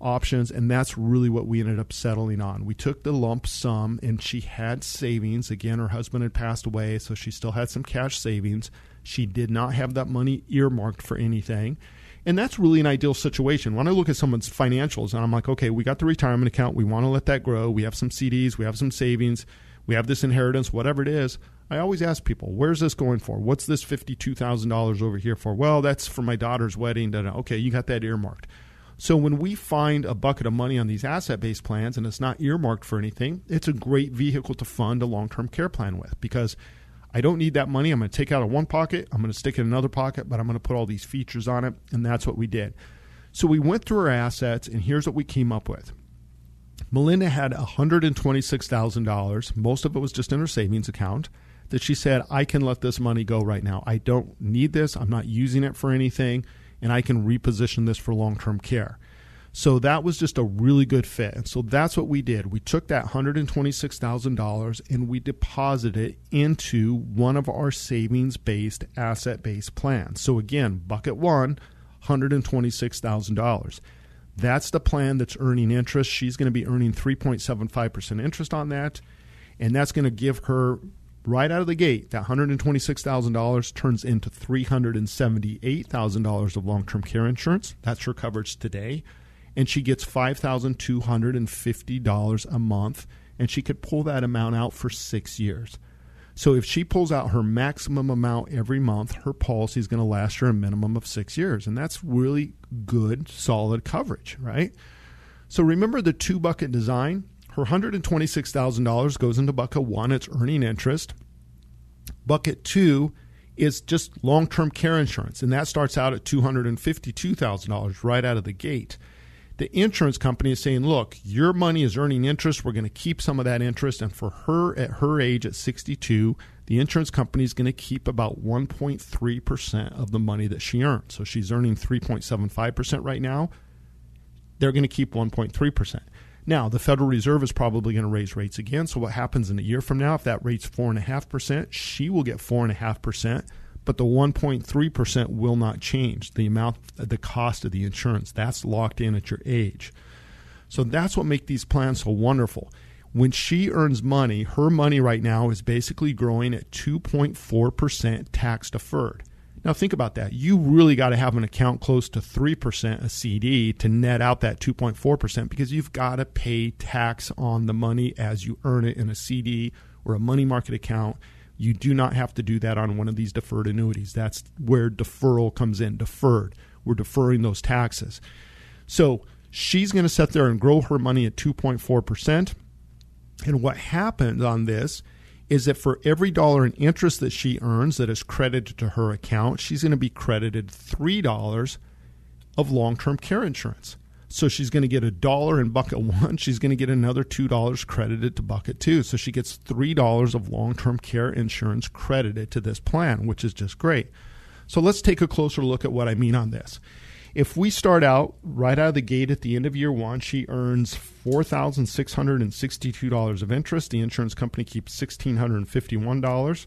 options, and that's really what we ended up settling on. We took the lump sum, and she had savings. Again, her husband had passed away, so she still had some cash savings. She did not have that money earmarked for anything. And that's really an ideal situation. When I look at someone's financials and I'm like, okay, we got the retirement account, we want to let that grow. We have some CDs, we have some savings. we have this inheritance, whatever it is. I always ask people, where's this going for? What's this $52,000 over here for? Well, that's for my daughter's wedding. Okay, you got that earmarked. So when we find a bucket of money on these asset based plans and it's not earmarked for anything, it's a great vehicle to fund a long term care plan with because I don't need that money. I'm going to take out of one pocket, I'm going to stick it in another pocket, but I'm going to put all these features on it. And that's what we did. So we went through our assets, and here's what we came up with. Melinda had $126,000. Most of it was just in her savings account that she said, I can let this money go right now. I don't need this. I'm not using it for anything and I can reposition this for long term care. So that was just a really good fit. And so that's what we did. We took that $126,000 and we deposited it into one of our savings based, asset based plans. So again, bucket one, $126,000. That's the plan that's earning interest. She's going to be earning 3.75% interest on that. And that's going to give her right out of the gate, that $126,000 turns into $378,000 of long term care insurance. That's her coverage today. And she gets $5,250 a month, and she could pull that amount out for six years. So if she pulls out her maximum amount every month, her policy is going to last her a minimum of six years. And that's really good, solid coverage, right? So remember the two bucket design? Her $126,000 goes into bucket one, it's earning interest. Bucket two is just long term care insurance, and that starts out at $252,000 right out of the gate. The insurance company is saying, look, your money is earning interest. We're going to keep some of that interest. And for her at her age at 62, the insurance company is going to keep about 1.3% of the money that she earns. So she's earning 3.75% right now. They're going to keep 1.3%. Now, the Federal Reserve is probably going to raise rates again. So, what happens in a year from now, if that rate's 4.5%, she will get 4.5%, but the 1.3% will not change. The amount, the cost of the insurance, that's locked in at your age. So, that's what makes these plans so wonderful. When she earns money, her money right now is basically growing at 2.4% tax deferred. Now think about that. You really got to have an account close to 3% a CD to net out that 2.4% because you've got to pay tax on the money as you earn it in a CD or a money market account. You do not have to do that on one of these deferred annuities. That's where deferral comes in. Deferred. We're deferring those taxes. So she's going to sit there and grow her money at 2.4%. And what happens on this is that for every dollar in interest that she earns that is credited to her account, she's going to be credited $3 of long term care insurance. So she's going to get a dollar in bucket one. [LAUGHS] She's going to get another $2 credited to bucket two. So she gets $3 of long term care insurance credited to this plan, which is just great. So let's take a closer look at what I mean on this. If we start out right out of the gate at the end of year one, she earns $4,662 of interest. The insurance company keeps $1,651.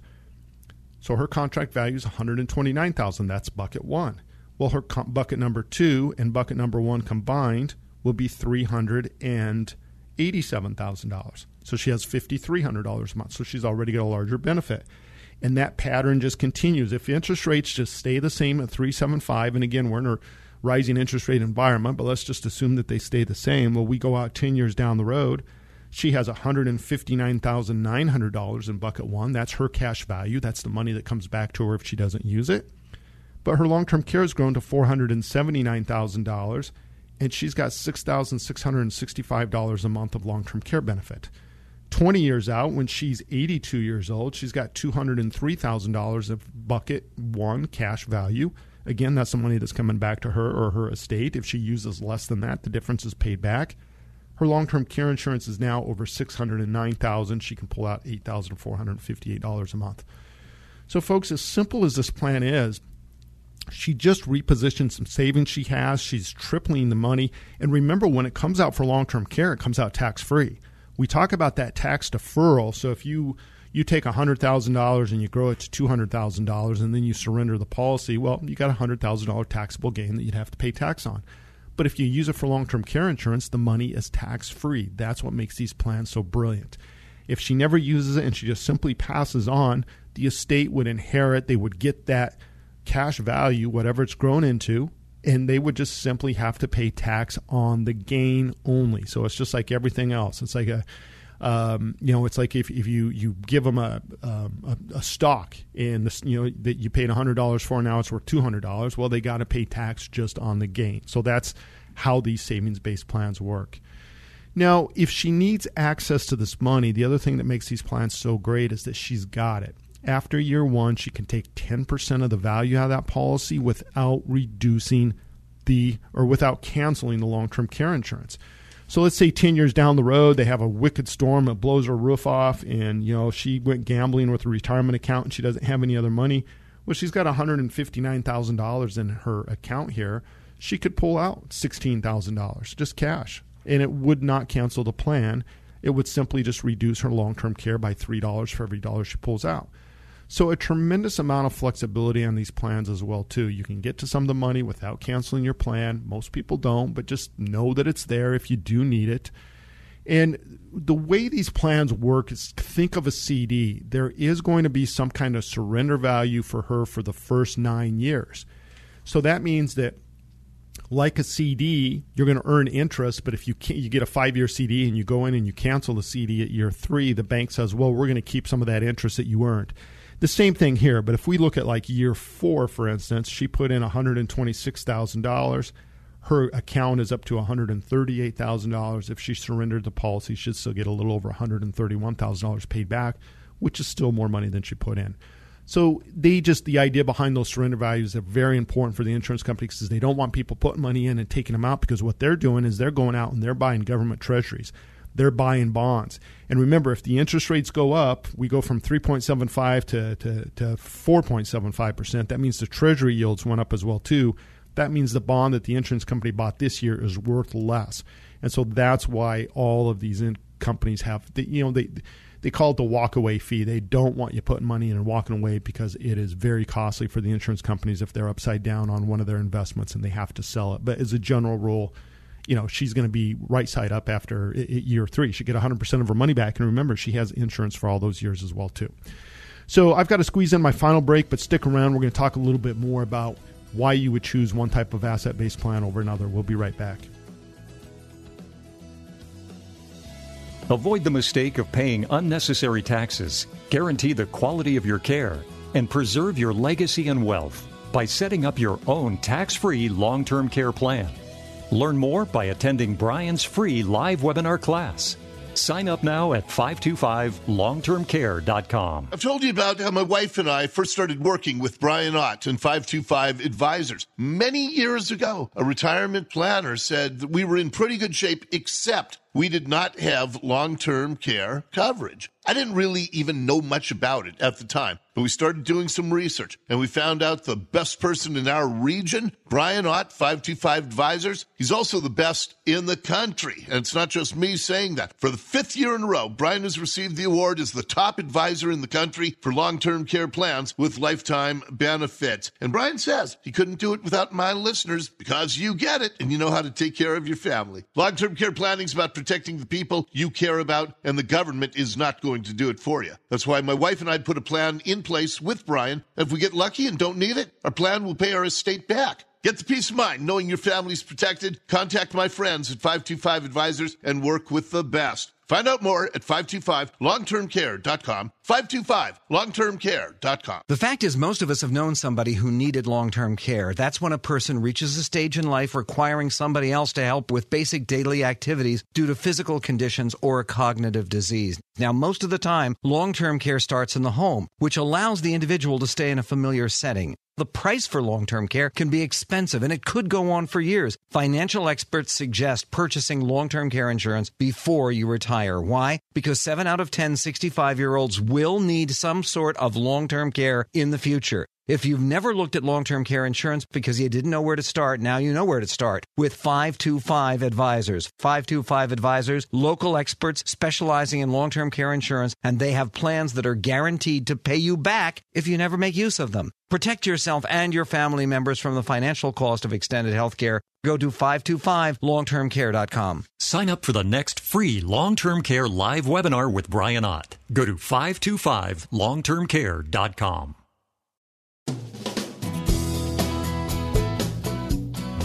So her contract value is 129,000. That's bucket one. Well, her com- bucket number two and bucket number one combined will be $387,000. So she has $5,300 a month. So she's already got a larger benefit and that pattern just continues. If interest rates just stay the same at 375 and again we're in a rising interest rate environment, but let's just assume that they stay the same. Well, we go out 10 years down the road. She has $159,900 in bucket one. That's her cash value. That's the money that comes back to her if she doesn't use it. But her long term care has grown to $479,000, and she's got $6,665 a month of long term care benefit. 20 years out, when she's 82 years old, she's got $203,000 of bucket one cash value Again, that's the money that's coming back to her or her estate. If she uses less than that, the difference is paid back. Her long-term care insurance is now over six hundred and nine thousand. She can pull out eight thousand four hundred fifty-eight dollars a month. So, folks, as simple as this plan is, she just repositioned some savings she has. She's tripling the money. And remember, when it comes out for long-term care, it comes out tax-free. We talk about that tax deferral. So if you you take $100,000 and you grow it to $200,000 and then you surrender the policy, well, you got a $100,000 taxable gain that you'd have to pay tax on. But if you use it for long term care insurance, the money is tax free. That's what makes these plans so brilliant. If she never uses it and she just simply passes on, the estate would inherit, they would get that cash value, whatever it's grown into, and they would just simply have to pay tax on the gain only. So it's just like everything else. It's like a Um, you know, it's like if, if you, you give them a, um, a, a stock and you know that you paid hundred dollars for, now it's worth two hundred dollars. Well, they got to pay tax just on the gain. So that's how these savings based plans work. Now, if she needs access to this money, the other thing that makes these plans so great is that she's got it. After year one, she can take 10% of the value out of that policy without reducing the or without canceling the long term care insurance. So let's say 10 years down the road, they have a wicked storm that blows her roof off, and you know she went gambling with a retirement account and she doesn't have any other money. Well, she's got $159,000 in her account here. She could pull out $16,000 just cash, and it would not cancel the plan. It would simply just reduce her long term care by $3 for every dollar she pulls out. So a tremendous amount of flexibility on these plans as well too. You can get to some of the money without canceling your plan. Most people don't, but just know that it's there if you do need it. And the way these plans work is think of a CD. There is going to be some kind of surrender value for her for the first 9 years. So that means that like a CD, you're going to earn interest, but if you you get a five year CD and you go in and you cancel the CD at year three, the bank says, "Well, we're going to keep some of that interest that you earned." The same thing here, but if we look at like year four, for instance, she put in $126,000. Her account is up to $138,000. If she surrendered the policy, she'd still get a little over $131,000 paid back, which is still more money than she put in. So they just the idea behind those surrender values are very important for the insurance companies because they don't want people putting money in and taking them out because what they're doing is they're going out and they're buying government treasuries they're buying bonds. And remember, if the interest rates go up, we go from 3.75 to, to, to 4.75%. That means the treasury yields went up as well, too. That means the bond that the insurance company bought this year is worth less. And so that's why all of these companies have, the, you know, they, they call it the walkaway fee. They don't want you putting money in and walking away because it is very costly for the insurance companies if they're upside down on one of their investments and they have to sell it. But as a general rule, you know she's going to be right side up after year three. She get 100% of her money back, and remember she has insurance for all those years as well too. So I've got to squeeze in my final break, but stick around. We're going to talk a little bit more about why you would choose one type of asset-based plan over another. We'll be right back. Avoid the mistake of paying unnecessary taxes, guarantee the quality of your care, and preserve your legacy and wealth by setting up your own tax free long term care plan. Learn more by attending Brian's free live webinar class. Sign up now at 525longtermcare.com. I've told you about how my wife and I first started working with Brian Ott and 525 Advisors. Many years ago, a retirement planner said that we were in pretty good shape, except we did not have long term care coverage. I didn't really even know much about it at the time, but we started doing some research and we found out the best person in our region, Brian Ott, 525 Advisors, he's also the best in the country. And it's not just me saying that. For the fifth year in a row, Brian has received the award as the top advisor in the country for long term care plans with lifetime benefits. And Brian says he couldn't do it without my listeners because you get it and you know how to take care of your family. Long term care planning is about protecting the people you care about, and the government is not going to do it for you. That's why my wife and I put a plan in place with Brian. If we get lucky and don't need it, our plan will pay our estate back. Get the peace of mind knowing your family's protected. Contact my friends at 525 Advisors and work with the best. Find out more at 525longtermcare.com. 525longtermcare.com. The fact is, most of us have known somebody who needed long term care. That's when a person reaches a stage in life requiring somebody else to help with basic daily activities due to physical conditions or a cognitive disease. Now, most of the time, long term care starts in the home, which allows the individual to stay in a familiar setting. The price for long term care can be expensive and it could go on for years. Financial experts suggest purchasing long term care insurance before you retire. Why? Because 7 out of 10 65 year olds will need some sort of long term care in the future. If you've never looked at long term care insurance because you didn't know where to start, now you know where to start with 525 Advisors. 525 Advisors, local experts specializing in long term care insurance, and they have plans that are guaranteed to pay you back if you never make use of them. Protect yourself and your family members from the financial cost of extended health care. Go to 525longtermcare.com. Sign up for the next free long term care live webinar with Brian Ott. Go to 525longtermcare.com.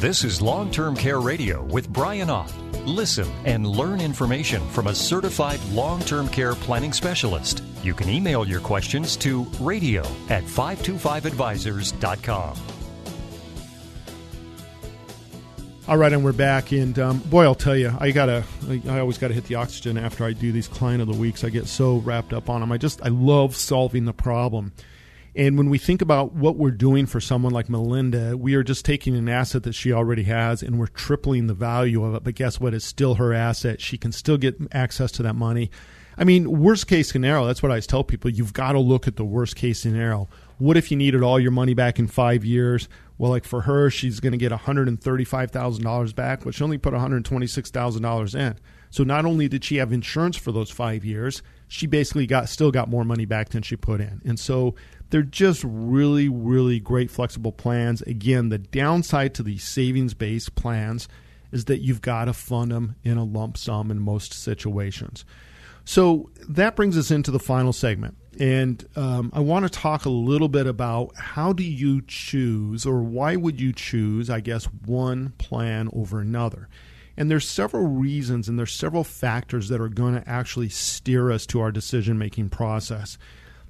This is Long Term Care Radio with Brian Ott. Listen and learn information from a certified long term care planning specialist. You can email your questions to radio at 525advisors.com. All right, and we're back. And um, boy, I'll tell you, I gotta, I always gotta hit the oxygen after I do these client of the weeks. I get so wrapped up on them. I just, I love solving the problem. And when we think about what we're doing for someone like Melinda, we are just taking an asset that she already has and we're tripling the value of it. But guess what? It's still her asset. She can still get access to that money. I mean, worst case scenario, that's what I always tell people. You've got to look at the worst case scenario. What if you needed all your money back in five years? Well, like for her, she's going to get $135,000 back, but she only put $126,000 in. So not only did she have insurance for those five years, she basically got still got more money back than she put in. And so they're just really, really great flexible plans. Again, the downside to these savings based plans is that you've got to fund them in a lump sum in most situations. So that brings us into the final segment. And um, I want to talk a little bit about how do you choose, or why would you choose, I guess, one plan over another. And there's several reasons and there's several factors that are going to actually steer us to our decision making process.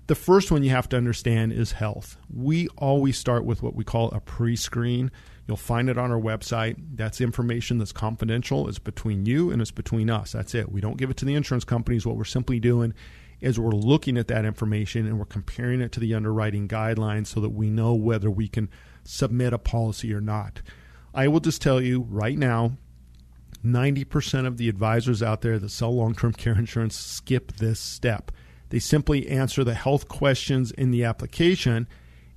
The first one you have to understand is health. We always start with what we call a pre screen. You'll find it on our website. That's information that's confidential. It's between you and it's between us. That's it. We don't give it to the insurance companies. What we're simply doing is we're looking at that information and we're comparing it to the underwriting guidelines so that we know whether we can submit a policy or not. I will just tell you right now 90% of the advisors out there that sell long term care insurance skip this step. They simply answer the health questions in the application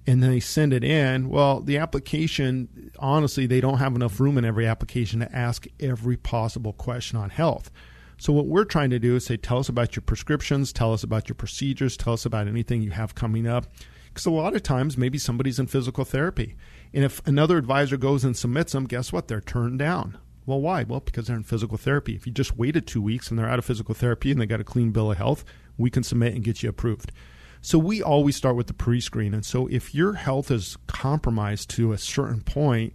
and then they send it in. Well, the application, honestly, they don't have enough room in every application to ask every possible question on health. So, what we're trying to do is say, tell us about your prescriptions, tell us about your procedures, tell us about anything you have coming up. Because a lot of times, maybe somebody's in physical therapy. And if another advisor goes and submits them, guess what? They're turned down. Well, why? Well, because they're in physical therapy. If you just waited two weeks and they're out of physical therapy and they got a clean bill of health, we can submit and get you approved. So we always start with the pre screen. And so if your health is compromised to a certain point,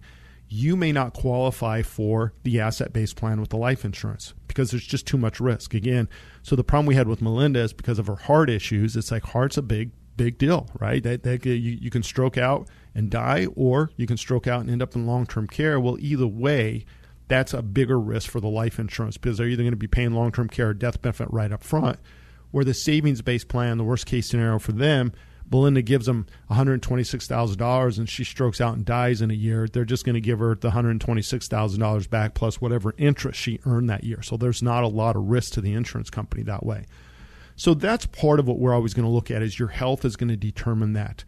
you may not qualify for the asset based plan with the life insurance because there's just too much risk. Again, so the problem we had with Melinda is because of her heart issues. It's like heart's a big, big deal, right? That, that you, you can stroke out and die, or you can stroke out and end up in long term care. Well, either way, that's a bigger risk for the life insurance because they're either going to be paying long term care or death benefit right up front. Where the savings based plan, the worst case scenario for them, Melinda gives them $126,000 and she strokes out and dies in a year, they're just going to give her the $126,000 back plus whatever interest she earned that year. So there's not a lot of risk to the insurance company that way. So that's part of what we're always going to look at is your health is going to determine that.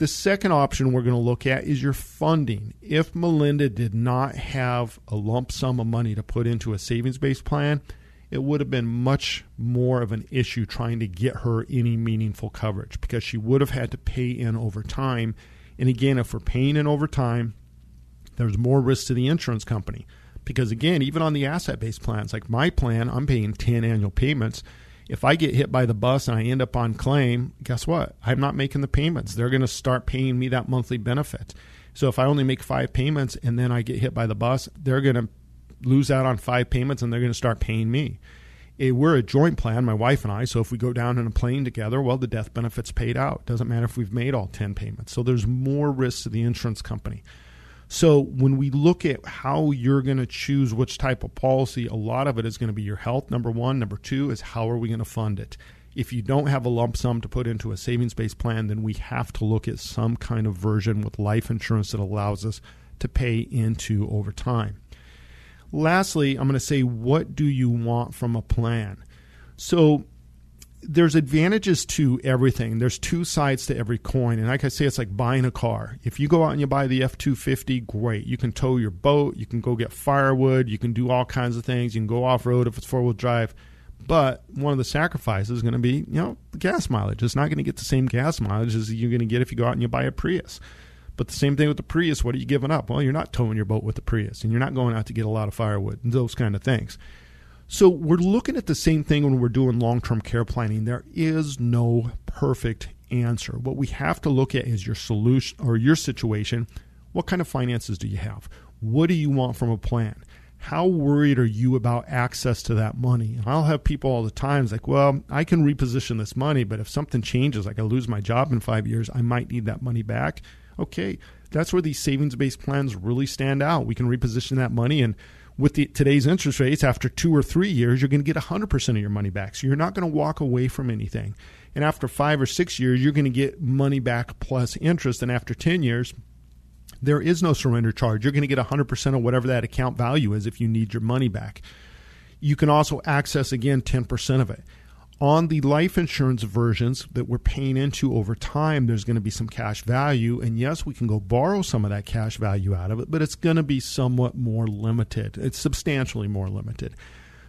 The second option we're going to look at is your funding. If Melinda did not have a lump sum of money to put into a savings based plan, it would have been much more of an issue trying to get her any meaningful coverage because she would have had to pay in over time. And again, if we're paying in over time, there's more risk to the insurance company. Because again, even on the asset based plans, like my plan, I'm paying 10 annual payments. If I get hit by the bus and I end up on claim, guess what? I'm not making the payments. They're going to start paying me that monthly benefit. So if I only make five payments and then I get hit by the bus, they're going to lose out on five payments and they're going to start paying me. Eh, we're a joint plan, my wife and I. So if we go down in a plane together, well, the death benefit's paid out. Doesn't matter if we've made all 10 payments. So there's more risk to the insurance company. So when we look at how you're going to choose which type of policy, a lot of it is going to be your health, number one. Number two is how are we going to fund it? If you don't have a lump sum to put into a savings based plan, then we have to look at some kind of version with life insurance that allows us to pay into over time. Lastly, I'm going to say, what do you want from a plan? So there's advantages to everything. There's two sides to every coin. And like I say, it's like buying a car. If you go out and you buy the F 250, great. You can tow your boat, you can go get firewood, you can do all kinds of things, you can go off road if it's four wheel drive. But one of the sacrifices is going to be, you know, the gas mileage. It's not going to get the same gas mileage as you're going to get if you go out and you buy a Prius. But the same thing with the Prius. What are you giving up? Well, you're not towing your boat with the Prius, and you're not going out to get a lot of firewood and those kind of things. So we're looking at the same thing when we're doing long-term care planning. There is no perfect answer. What we have to look at is your solution or your situation. What kind of finances do you have? What do you want from a plan? how worried are you about access to that money? And I'll have people all the time like, well, I can reposition this money, but if something changes, like I lose my job in five years, I might need that money back. Okay, that's where these savings based plans really stand out. We can reposition that money and with the, today's interest rates, after two or three years, you're going to get 100% of your money back. So you're not going to walk away from anything. And after five or six years, you're going to get money back plus interest. And after 10 years, there is no surrender charge. You're going to get 100% of whatever that account value is if you need your money back. You can also access, again, 10% of it on the life insurance versions that we're paying into over time, there's going to be some cash value. And yes, we can go borrow some of that cash value out of it, but it's going to be somewhat more limited. It's substantially more limited.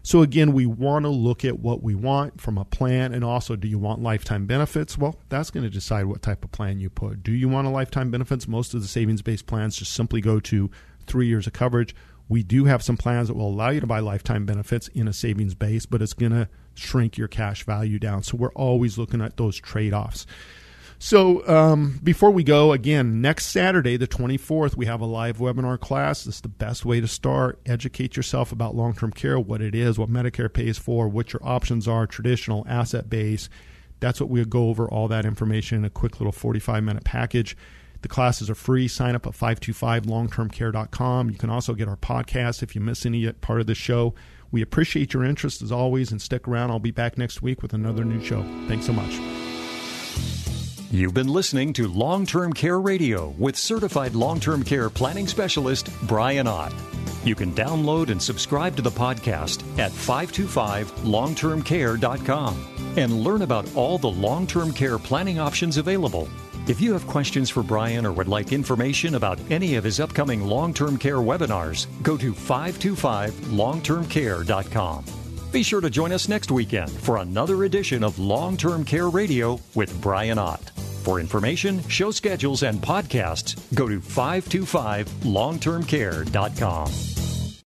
So, again, we want to look at what we want from a plan. And also, do you want lifetime benefits? Well, that's going to decide what type of plan you put. Do you want a lifetime benefits? Most of the savings based plans just simply go to three years of coverage. We do have some plans that will allow you to buy lifetime benefits in a savings base, but it's going to shrink your cash value down. So we're always looking at those trade offs. So um, before we go, again, next Saturday, the 24th, we have a live webinar class. This is the best way to start. Educate yourself about long term care, what it is, what Medicare pays for, what your options are, traditional, asset base. That's what we'll go over all that information in a quick little 45 minute package. The classes are free. Sign up at 525longtermcare.com. You can also get our podcast if you miss any part of the show. We appreciate your interest as always and stick around. I'll be back next week with another new show. Thanks so much. You've been listening to Long Term Care Radio with certified long term care planning specialist Brian Ott. You can download and subscribe to the podcast at 525longtermcare.com and learn about all the long term care planning options available if you have questions for Brian or would like information about any of his upcoming long term care webinars, go to 525longtermcare.com. Be sure to join us next weekend for another edition of Long Term Care Radio with Brian Ott. For information, show schedules, and podcasts, go to 525longtermcare.com.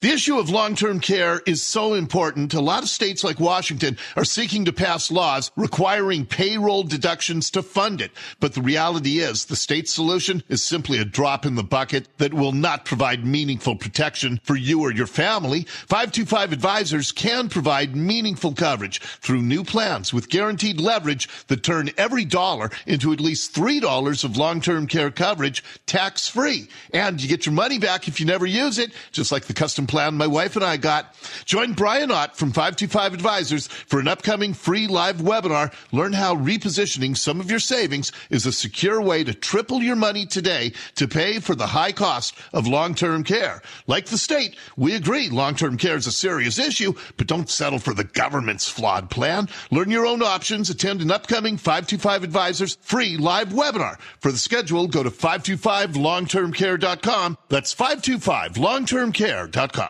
The issue of long-term care is so important. A lot of states like Washington are seeking to pass laws requiring payroll deductions to fund it. But the reality is the state solution is simply a drop in the bucket that will not provide meaningful protection for you or your family. 525 advisors can provide meaningful coverage through new plans with guaranteed leverage that turn every dollar into at least $3 of long-term care coverage tax free. And you get your money back if you never use it, just like the custom plan my wife and I got. Join Brian Ott from 525 Advisors for an upcoming free live webinar. Learn how repositioning some of your savings is a secure way to triple your money today to pay for the high cost of long-term care. Like the state, we agree long-term care is a serious issue, but don't settle for the government's flawed plan. Learn your own options. Attend an upcoming 525 Advisors free live webinar. For the schedule, go to 525longtermcare.com. That's 525longtermcare.com.